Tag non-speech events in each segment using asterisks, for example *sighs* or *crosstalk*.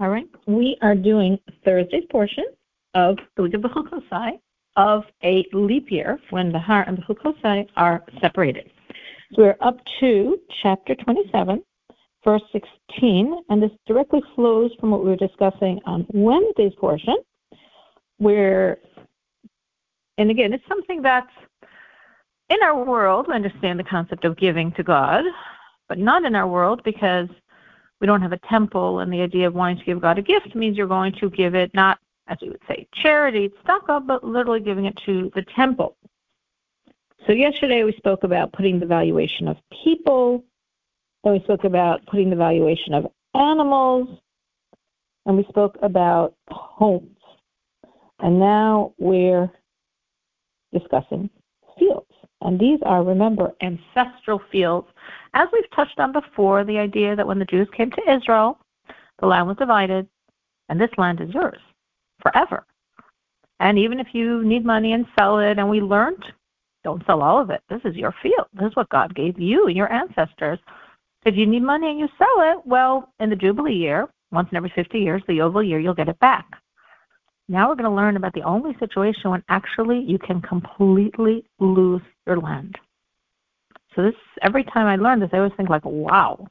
All right. We are doing Thursday's portion of the week of a leap year when Behar and Bechukosai are separated. So we're up to chapter 27, verse 16, and this directly flows from what we were discussing on Wednesday's portion, where, and again, it's something that's in our world, we understand the concept of giving to God, but not in our world because we don't have a temple, and the idea of wanting to give God a gift means you're going to give it not, as we would say, charity, tzedakah, but literally giving it to the temple. So yesterday we spoke about putting the valuation of people, then we spoke about putting the valuation of animals, and we spoke about homes. And now we're discussing fields. And these are, remember, ancestral fields. As we've touched on before, the idea that when the Jews came to Israel, the land was divided, and this land is yours forever. And even if you need money and sell it, and we learned, don't sell all of it. This is your field. This is what God gave you and your ancestors. If you need money and you sell it, well, in the Jubilee year, once in every 50 years, the Yovel year, you'll get it back. Now we're going to learn about the only situation when actually you can completely lose your land. So this every time I learn this, I always think like, wow,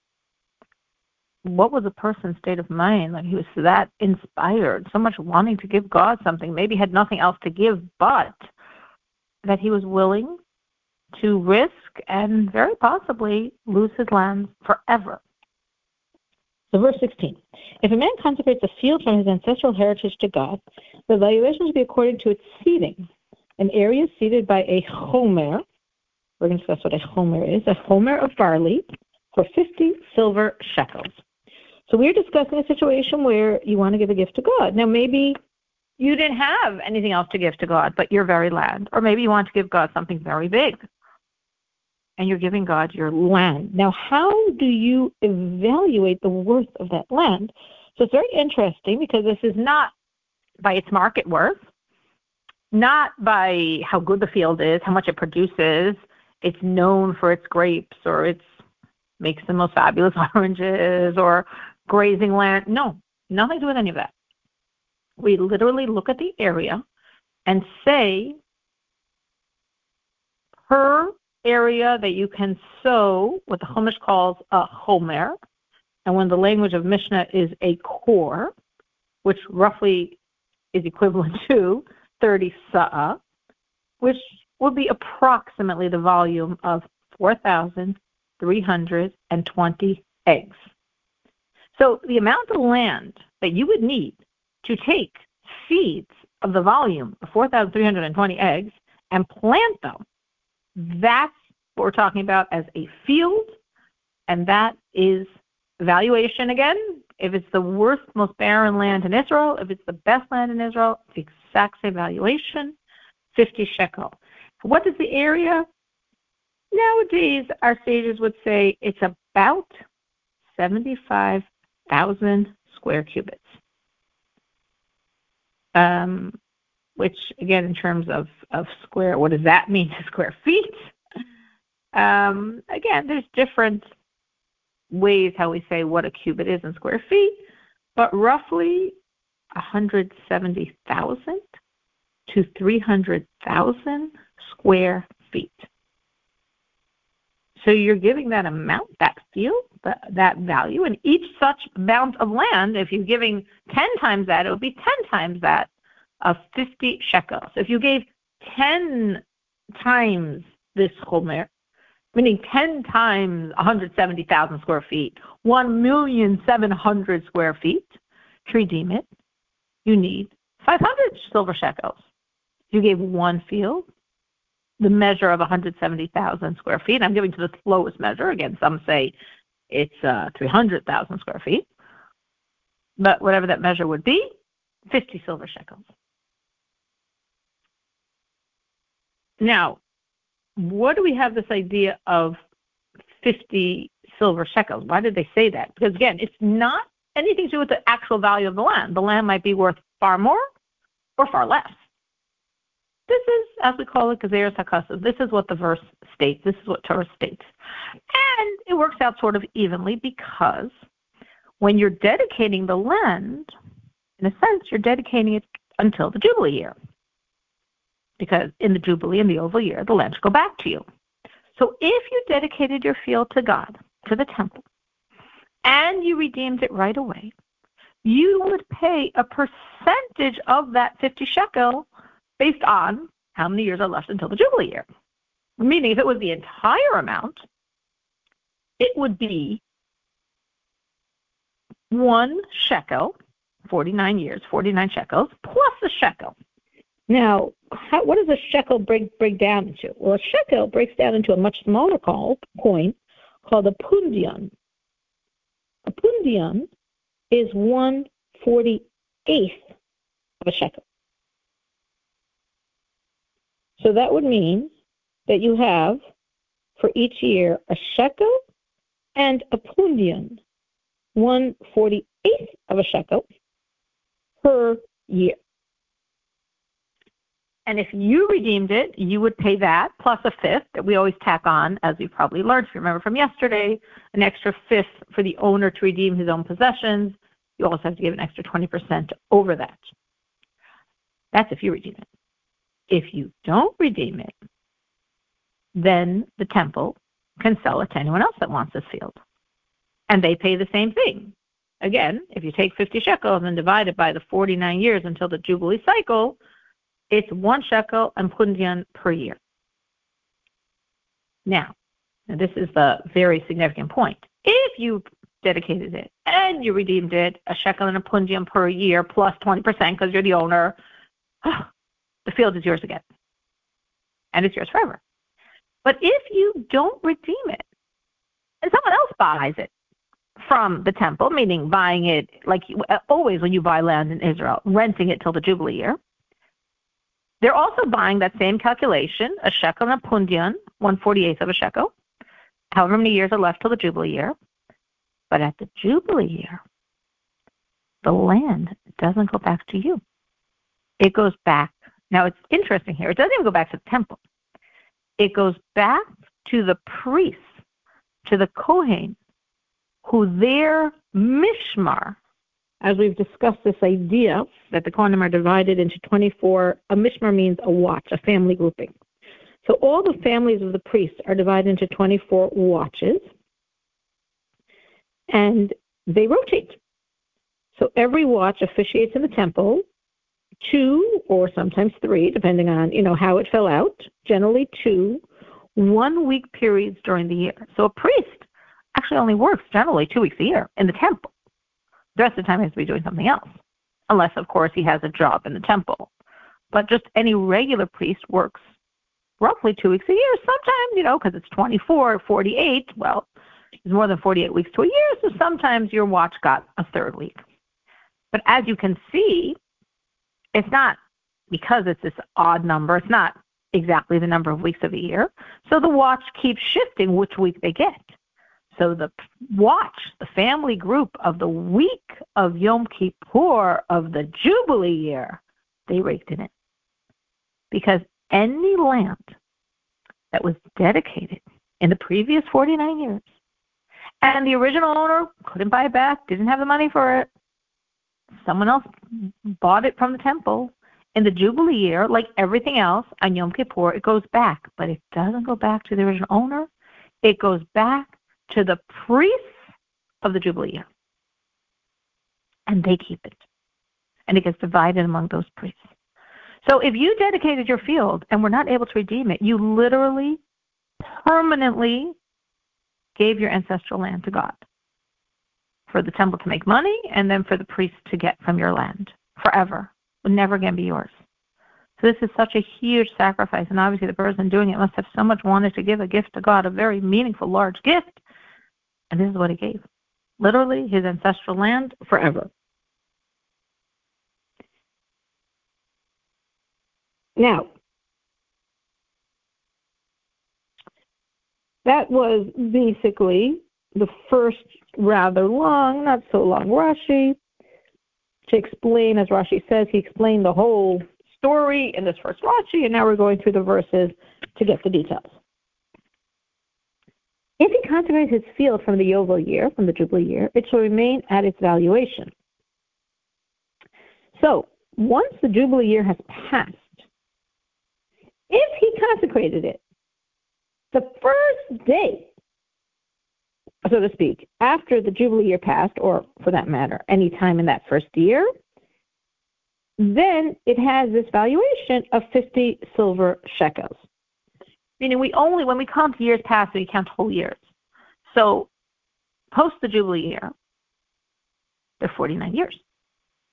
what was a person's state of mind? Like he was that inspired, so much wanting to give God something, maybe had nothing else to give, but that he was willing to risk and very possibly lose his land forever. So verse 16. If a man consecrates a field from his ancestral heritage to God, the valuation should be according to its seeding. An area seeded by a homer, we're going to discuss what a homer is, a homer of barley for 50 silver shekels. So we're discussing a situation where you want to give a gift to God. Now maybe you didn't have anything else to give to God but your very land. Or maybe you want to give God something very big and you're giving God your land. Now, how do you evaluate the worth of that land? So it's very interesting because this is not by its market worth, not by how good the field is, how much it produces. It's known for its grapes or it makes the most fabulous *laughs* oranges or grazing land. No, nothing to do with any of that. We literally look at the area and say per area that you can sow what the Chumash calls a homer, and when the language of Mishnah is a kor, which roughly is equivalent *laughs* to 30 sa'ah, which would be approximately the volume of 4,320 eggs. So the amount of land that you would need to take seeds of the volume of 4,320 eggs and plant them that's what we're talking about as a field, and that is valuation again. If it's the worst, most barren land in Israel, if it's the best land in Israel, the exact same valuation, 50 shekel. What is the area? Nowadays, our sages would say it's about 75,000 square cubits. Um, which again, in terms of, of square, what does that mean to square feet? Um, again, there's different ways how we say what a cubit is in square feet, but roughly 170,000 to 300,000 square feet. So you're giving that amount, that field, that, value, and each such amount of land, if you're giving 10 times that, it would be 10 times that of 50 shekels. If you gave 10 times this chomer, meaning 10 times 170,000 square feet, 1,700 square feet, to redeem it, you need 500 silver shekels. You gave one field, the measure of 170,000 square feet. I'm giving to the lowest measure. Again, some say it's uh, 300,000 square feet. But whatever that measure would be, 50 silver shekels. Now, what do we have this idea of 50 silver shekels? Why did they say that? Because again, it's not anything to do with the actual value of the land. The land might be worth far more or far less. This is, as we call it, Gezeres HaKasav. This is what the verse states. This is what Torah states. And it works out sort of evenly because when you're dedicating the land, in a sense, you're dedicating it until the Jubilee year. Because in the Jubilee and the Yovel year, the lands go back to you. So if you dedicated your field to God, to the temple, and you redeemed it right away, you would pay a percentage of that 50 shekel based on how many years are left until the Jubilee year. Meaning, if it was the entire amount, it would be one shekel, 49 years, 49 shekels, plus a shekel. Now, how, what does a shekel break, break down into? Well, a shekel breaks down into a much smaller call, coin called a pundion. A pundion is 148th of a shekel. So that would mean that you have for each year a shekel and a pundion, 148th of a shekel per year. And if you redeemed it, you would pay that plus a fifth that we always tack on, as you probably learned, if you remember from yesterday, an extra fifth for the owner to redeem his own possessions. You also have to give an extra 20% over that. That's if you redeem it. If you don't redeem it, then the temple can sell it to anyone else that wants this field. And they pay the same thing. Again, if you take 50 shekels and divide it by the 49 years until the Jubilee cycle, it's one shekel and pundion per year. Now, this is the very significant point. If you dedicated it and you redeemed it, a shekel and a pundion per year plus 20% because you're the owner, *sighs* the field is yours again. And it's yours forever. But if you don't redeem it and someone else buys it from the temple, meaning buying it like always when you buy land in Israel, renting it till the Jubilee year, they're also buying that same calculation, a shekel and a pundion, 148th of a shekel, however many years are left till the Jubilee year. But at the Jubilee year, the land doesn't go back to you. It goes back. Now it's interesting here. It doesn't even go back to the temple. It goes back to the priests, to the Kohen, who their mishmar, as we've discussed this idea that the Kohanim are divided into 24, a mishmar means a watch, a family grouping. So all the families of the priests are divided into 24 watches, and they rotate. So every watch officiates in the temple, two or sometimes three, depending on you know how it fell out. Generally two, one week periods during the year. So a priest actually only works generally two weeks a year in the temple. The rest of the time he has to be doing something else, unless, of course, he has a job in the temple. But just any regular priest works roughly two weeks a year. Sometimes, you know, because it's 24 48, well, it's more than 48 weeks to a year, so sometimes your watch got a third week. But as you can see, it's not because it's this odd number, it's not exactly the number of weeks of a year. So the watch keeps shifting which week they get. So the watch, the family group of the week of Yom Kippur of the Jubilee year, they raked in it in. Because any land that was dedicated in the previous 49 years, and the original owner couldn't buy it back, didn't have the money for it, someone else bought it from the temple. In the Jubilee year, like everything else on Yom Kippur, it goes back, but it doesn't go back to the original owner. It goes back to the priests of the Jubilee year. And they keep it. And it gets divided among those priests. So if you dedicated your field and were not able to redeem it, you literally permanently gave your ancestral land to God for the temple to make money and then for the priests to get from your land forever. It would never again be yours. So this is such a huge sacrifice, and obviously the person doing it must have so much wanted to give a gift to God, a very meaningful, large gift, and this is what he gave literally his ancestral land forever. Now, that was basically the first rather long, not so long Rashi to explain, as Rashi says, he explained the whole story in this first Rashi, and now we're going through the verses to get the details. If he consecrates his field from the Yovel year, from the Jubilee year, it shall remain at its valuation. So, once the Jubilee year has passed, if he consecrated it the first day, so to speak, after the Jubilee year passed, or for that matter, any time in that first year, then it has this valuation of 50 silver shekels. Meaning we only, when we count years past, we count whole years. So post the Jubilee year, they're 49 years,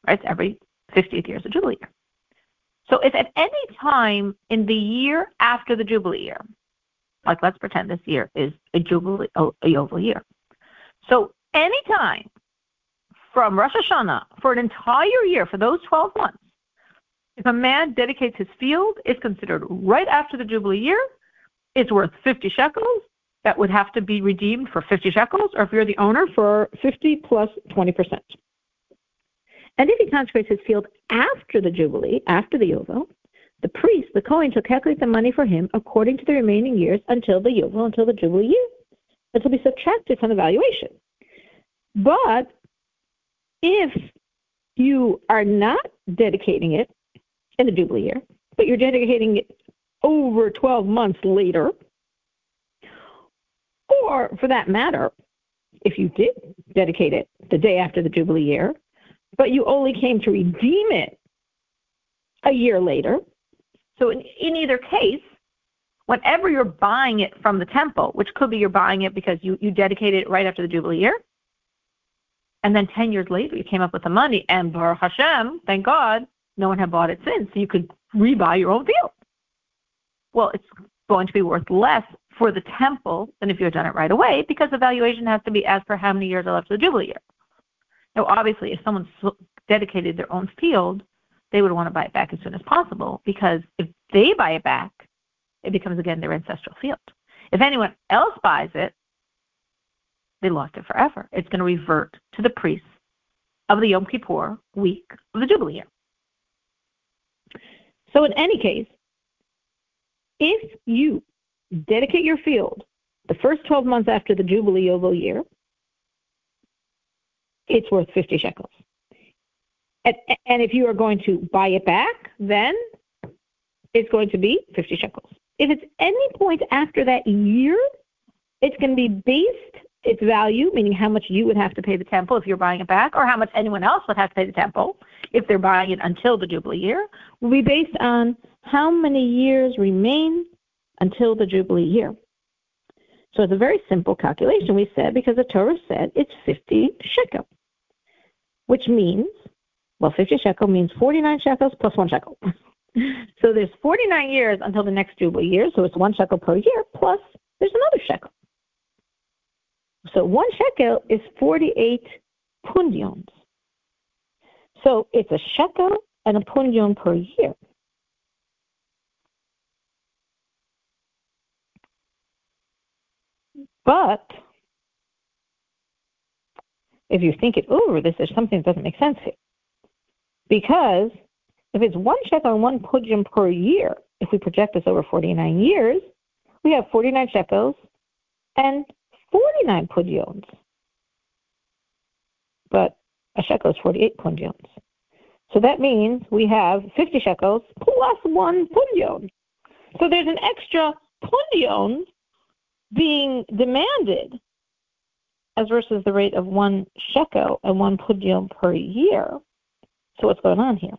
right? Every 50th year is a Jubilee year. So if at any time in the year after the Jubilee year, like let's pretend this year is a Jubilee, a Yovel year. So any time from Rosh Hashanah for an entire year, for those 12 months, if a man dedicates his field, it's considered right after the Jubilee year, it's worth 50 shekels. That would have to be redeemed for 50 shekels, or if you're the owner, for 50 plus 20%. And if he consecrates his field after the Jubilee, after the Yovel, the priest, the Kohen, shall calculate the money for him according to the remaining years until the Yovel, until the Jubilee year. It will be subtracted from the valuation. But if you are not dedicating it in the Jubilee year, but you're dedicating it over 12 months later, or for that matter, if you did dedicate it the day after the Jubilee year, but you only came to redeem it a year later. So in, in either case, whenever you're buying it from the temple, which could be you're buying it because you, you dedicated it right after the Jubilee year, and then 10 years later, you came up with the money, and Baruch Hashem, thank God, no one had bought it since, so you could rebuy your own field. Well, it's going to be worth less for the temple than if you had done it right away because the valuation has to be as per how many years are left to the Jubilee year. Now, obviously, if someone dedicated their own field, they would want to buy it back as soon as possible because if they buy it back, it becomes again their ancestral field. If anyone else buys it, they lost it forever. It's going to revert to the priests of the Yom Kippur week of the Jubilee year. So in any case, if you dedicate your field the first 12 months after the Jubilee Yovel year, it's worth 50 shekels. And, and if you are going to buy it back, then it's going to be 50 shekels. If it's any point after that year, it's going to be based its value, meaning how much you would have to pay the temple if you're buying it back, or how much anyone else would have to pay the temple if they're buying it until the Jubilee year, will be based on how many years remain until the Jubilee year. So it's a very simple calculation, we said, because the Torah said it's 50 shekel, which means, well, 50 shekel means 49 shekels plus one shekel. *laughs* so there's 49 years until the next Jubilee year, so it's one shekel per year, plus there's another shekel. So one shekel is 48 pundions. So it's a shekel and a pundion per year. But if you think it over, this is something that doesn't make sense here. Because if it's one shekel and one pundion per year, if we project this over 49 years, we have 49 shekels and 49 pundions. But a shekel is 48 pundions. So that means we have 50 shekels plus one pundion. So there's an extra pundion being demanded as versus the rate of one shekel and one pundion per year. So what's going on here?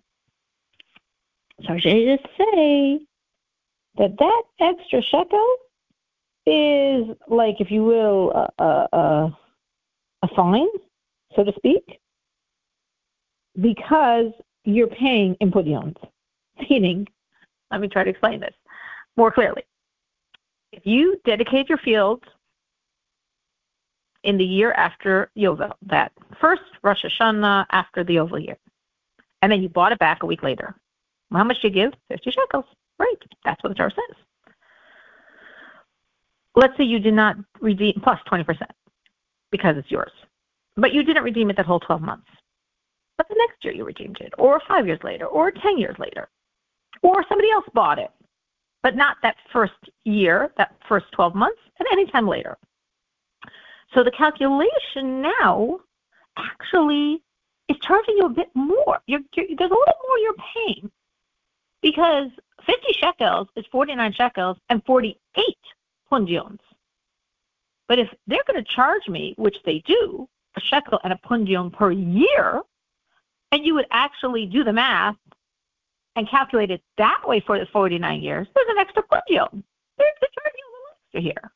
So I just say that that extra shekel is like, if you will, a, a, a fine, so to speak, because you're paying in pundions. *laughs* Meaning, let me try to explain this more clearly. If you dedicate your fields in the year after Yovel, that first Rosh Hashanah after the Yovel year, and then you bought it back a week later, how much do you give? 50 shekels. Right. That's what the Torah says let's say you did not redeem plus 20% because it's yours, but you didn't redeem it that whole 12 months. But the next year you redeemed it, or five years later, or 10 years later, or somebody else bought it, but not that first year, that first 12 months, and any time later. So the calculation now actually is charging you a bit more. You're, you're, there's a little more you're paying because 50 shekels is 49 shekels and 48 pundions. But if they're going to charge me, which they do, a shekel and a pundion per year, and you would actually do the math and calculate it that way for the 49 years, there's an extra pundion. They're, they're charging a little extra here.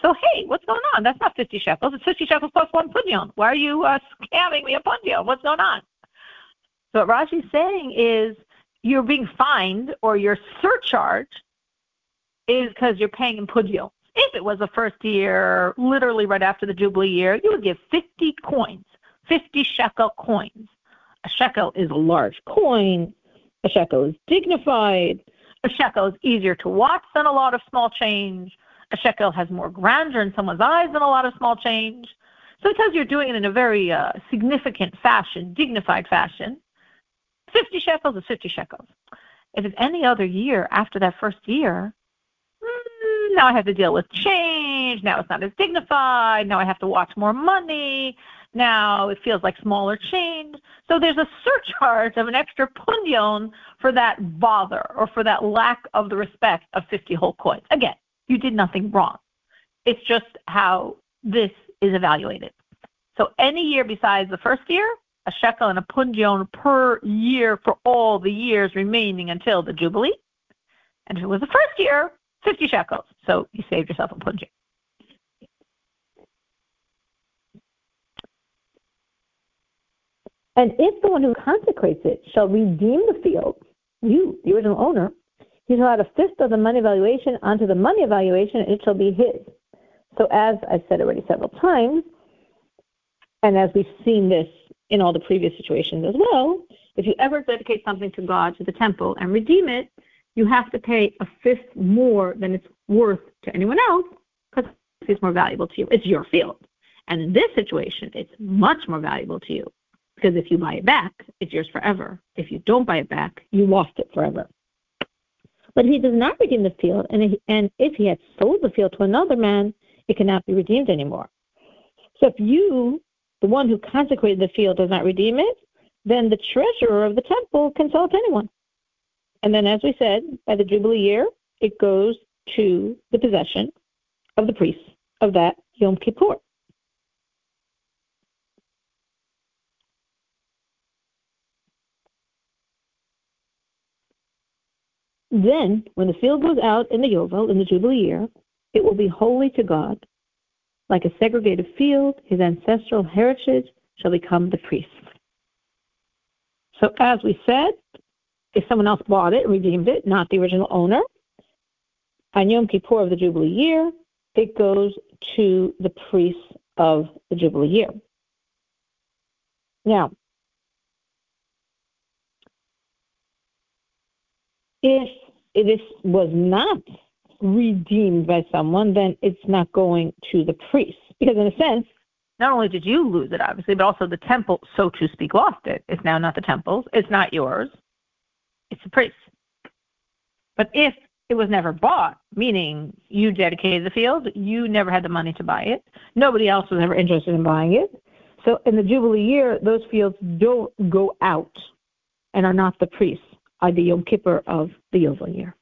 So, hey, what's going on? That's not 50 shekels. It's 50 shekels plus one pundion. Why are you uh, scamming me a pundion? What's going on? So what Rashi's saying is you're being fined or your surcharge is because you're paying in pundion. If it was the first year, literally right after the Jubilee year, you would give 50 coins, 50 shekel coins. A shekel is a large coin. A shekel is dignified. A shekel is easier to watch than a lot of small change. A shekel has more grandeur in someone's eyes than a lot of small change. So because you're doing it in a very uh, significant fashion, dignified fashion, 50 shekels is 50 shekels. If it's any other year after that first year, mm, now I have to deal with change. Now it's not as dignified. Now I have to watch more money. Now it feels like smaller change. So there's a surcharge of an extra pundion for that bother or for that lack of the respect of 50 whole coins. Again, you did nothing wrong. It's just how this is evaluated. So any year besides the first year, a shekel and a pundion per year for all the years remaining until the Jubilee. And if it was the first year, 50 shekels. So you saved yourself a pundion. And if the one who consecrates it shall redeem the field, you, the original owner, he shall add a fifth of the money valuation onto the money valuation, and it shall be his. So as I've said already several times, and as we've seen this in all the previous situations as well, if you ever dedicate something to God, to the temple, and redeem it, you have to pay a fifth more than it's worth to anyone else because it's more valuable to you. It's your field. And in this situation, it's much more valuable to you because if you buy it back, it's yours forever. If you don't buy it back, you lost it forever. But if he does not redeem the field, and if, and if he had sold the field to another man, it cannot be redeemed anymore. So if you the one who consecrated the field does not redeem it, then the treasurer of the temple can sell it to anyone. And then, as we said, by the Jubilee year, it goes to the possession of the priests of that Yom Kippur. Then, when the field goes out in the Yovel, in the Jubilee year, it will be holy to God, like a segregated field, his ancestral heritage shall become the priest. So, as we said, if someone else bought it and redeemed it, not the original owner, on Yom Kippur of the Jubilee year, it goes to the priests of the Jubilee year. Now, if this was not redeemed by someone, then it's not going to the priest. Because in a sense, not only did you lose it, obviously, but also the temple, so to speak, lost it. It's now not the temple's. It's not yours. It's the priest's. But if it was never bought, meaning you dedicated the field, you never had the money to buy it. Nobody else was ever interested in buying it. So in the Jubilee year, those fields don't go out and are not the priests, are the Yom Kippur of the Yovel year.